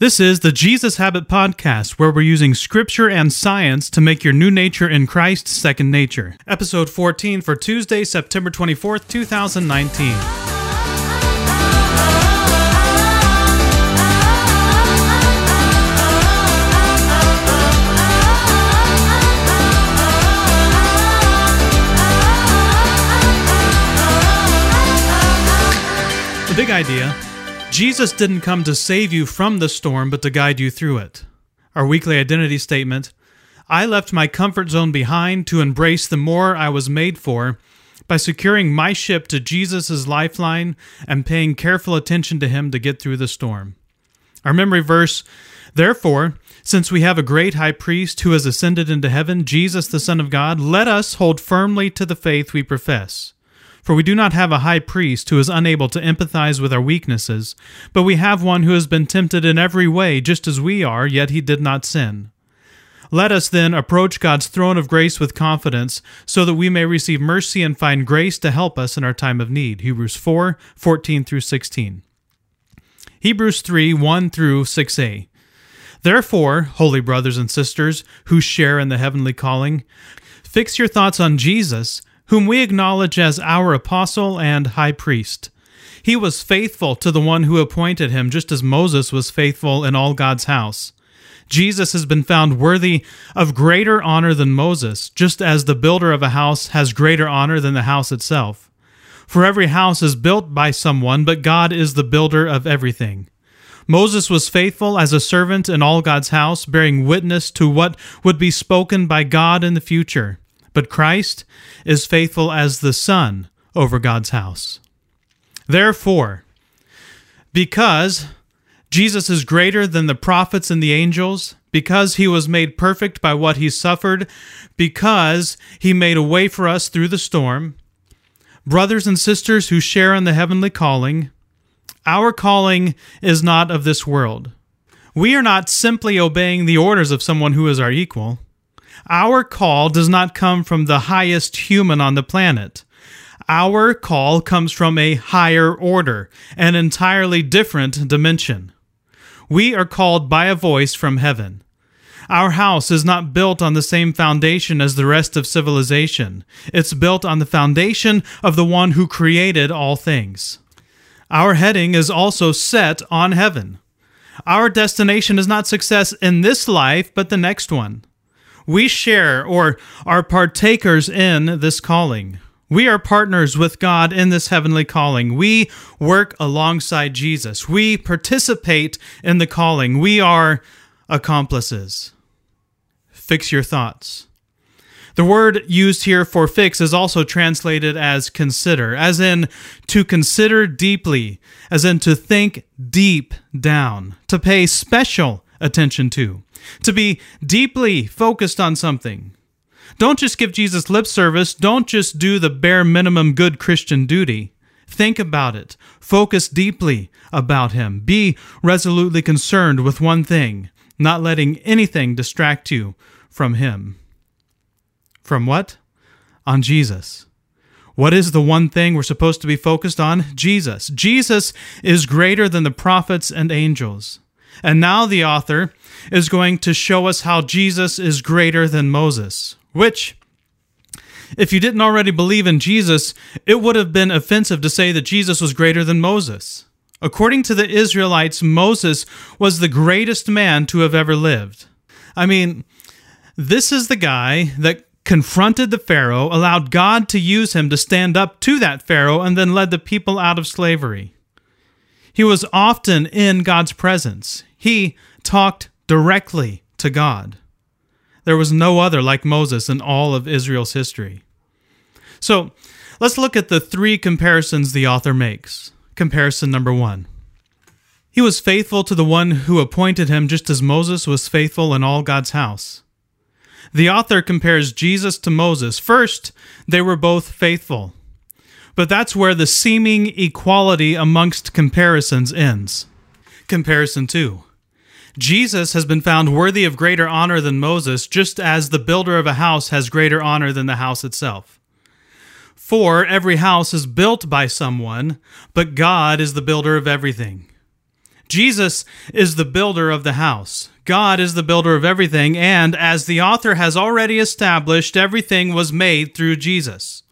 This is the Jesus Habit Podcast, where we're using scripture and science to make your new nature in Christ second nature. Episode 14 for Tuesday, September 24th, 2019. The big idea Jesus didn't come to save you from the storm, but to guide you through it. Our weekly identity statement I left my comfort zone behind to embrace the more I was made for by securing my ship to Jesus' lifeline and paying careful attention to him to get through the storm. Our memory verse Therefore, since we have a great high priest who has ascended into heaven, Jesus the Son of God, let us hold firmly to the faith we profess. For we do not have a high priest who is unable to empathize with our weaknesses, but we have one who has been tempted in every way, just as we are, yet he did not sin. Let us then approach God's throne of grace with confidence, so that we may receive mercy and find grace to help us in our time of need. Hebrews 4 14 through 16. Hebrews 3 1 through 6a. Therefore, holy brothers and sisters who share in the heavenly calling, fix your thoughts on Jesus whom we acknowledge as our apostle and high priest. He was faithful to the one who appointed him, just as Moses was faithful in all God's house. Jesus has been found worthy of greater honor than Moses, just as the builder of a house has greater honor than the house itself. For every house is built by someone, but God is the builder of everything. Moses was faithful as a servant in all God's house, bearing witness to what would be spoken by God in the future but Christ is faithful as the Son over God's house. Therefore, because Jesus is greater than the prophets and the angels, because he was made perfect by what he suffered, because he made a way for us through the storm, brothers and sisters who share in the heavenly calling, our calling is not of this world. We are not simply obeying the orders of someone who is our equal. Our call does not come from the highest human on the planet. Our call comes from a higher order, an entirely different dimension. We are called by a voice from heaven. Our house is not built on the same foundation as the rest of civilization. It's built on the foundation of the one who created all things. Our heading is also set on heaven. Our destination is not success in this life, but the next one. We share or are partakers in this calling. We are partners with God in this heavenly calling. We work alongside Jesus. We participate in the calling. We are accomplices. Fix your thoughts. The word used here for fix is also translated as consider, as in to consider deeply, as in to think deep down, to pay special attention to to be deeply focused on something. Don't just give Jesus lip service. Don't just do the bare minimum good Christian duty. Think about it. Focus deeply about Him. Be resolutely concerned with one thing, not letting anything distract you from Him. From what? On Jesus. What is the one thing we're supposed to be focused on? Jesus. Jesus is greater than the prophets and angels. And now the author is going to show us how Jesus is greater than Moses, which, if you didn't already believe in Jesus, it would have been offensive to say that Jesus was greater than Moses. According to the Israelites, Moses was the greatest man to have ever lived. I mean, this is the guy that confronted the Pharaoh, allowed God to use him to stand up to that Pharaoh, and then led the people out of slavery. He was often in God's presence. He talked directly to God. There was no other like Moses in all of Israel's history. So let's look at the three comparisons the author makes. Comparison number one He was faithful to the one who appointed him, just as Moses was faithful in all God's house. The author compares Jesus to Moses. First, they were both faithful. But that's where the seeming equality amongst comparisons ends. Comparison 2 Jesus has been found worthy of greater honor than Moses, just as the builder of a house has greater honor than the house itself. For every house is built by someone, but God is the builder of everything. Jesus is the builder of the house. God is the builder of everything, and as the author has already established, everything was made through Jesus.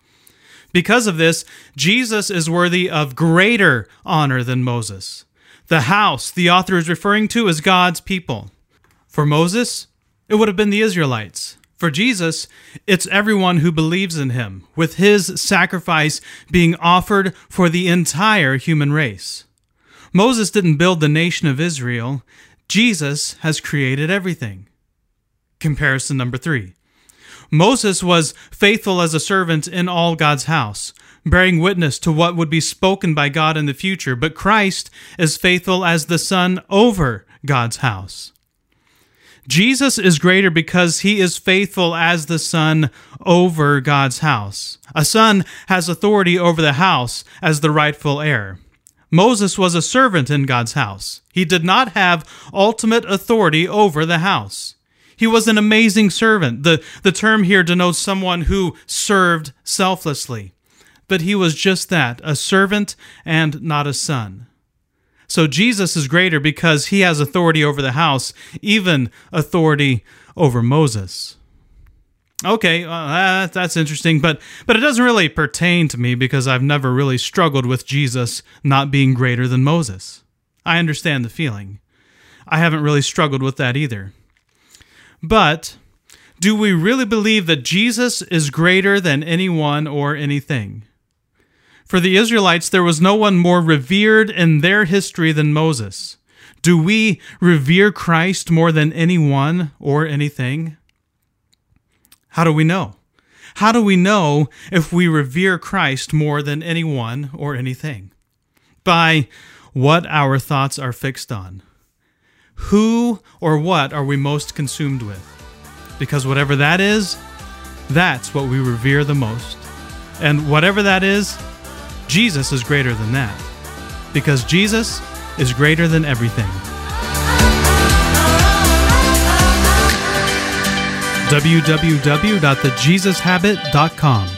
Because of this, Jesus is worthy of greater honor than Moses. The house the author is referring to is God's people. For Moses, it would have been the Israelites. For Jesus, it's everyone who believes in him, with his sacrifice being offered for the entire human race. Moses didn't build the nation of Israel, Jesus has created everything. Comparison number three. Moses was faithful as a servant in all God's house, bearing witness to what would be spoken by God in the future, but Christ is faithful as the Son over God's house. Jesus is greater because he is faithful as the Son over God's house. A son has authority over the house as the rightful heir. Moses was a servant in God's house. He did not have ultimate authority over the house. He was an amazing servant. The, the term here denotes someone who served selflessly. But he was just that a servant and not a son. So Jesus is greater because he has authority over the house, even authority over Moses. Okay, uh, that's interesting, but but it doesn't really pertain to me because I've never really struggled with Jesus not being greater than Moses. I understand the feeling. I haven't really struggled with that either. But do we really believe that Jesus is greater than anyone or anything? For the Israelites, there was no one more revered in their history than Moses. Do we revere Christ more than anyone or anything? How do we know? How do we know if we revere Christ more than anyone or anything? By what our thoughts are fixed on. Who or what are we most consumed with? Because whatever that is, that's what we revere the most. And whatever that is, Jesus is greater than that. Because Jesus is greater than everything. www.thejesushabit.com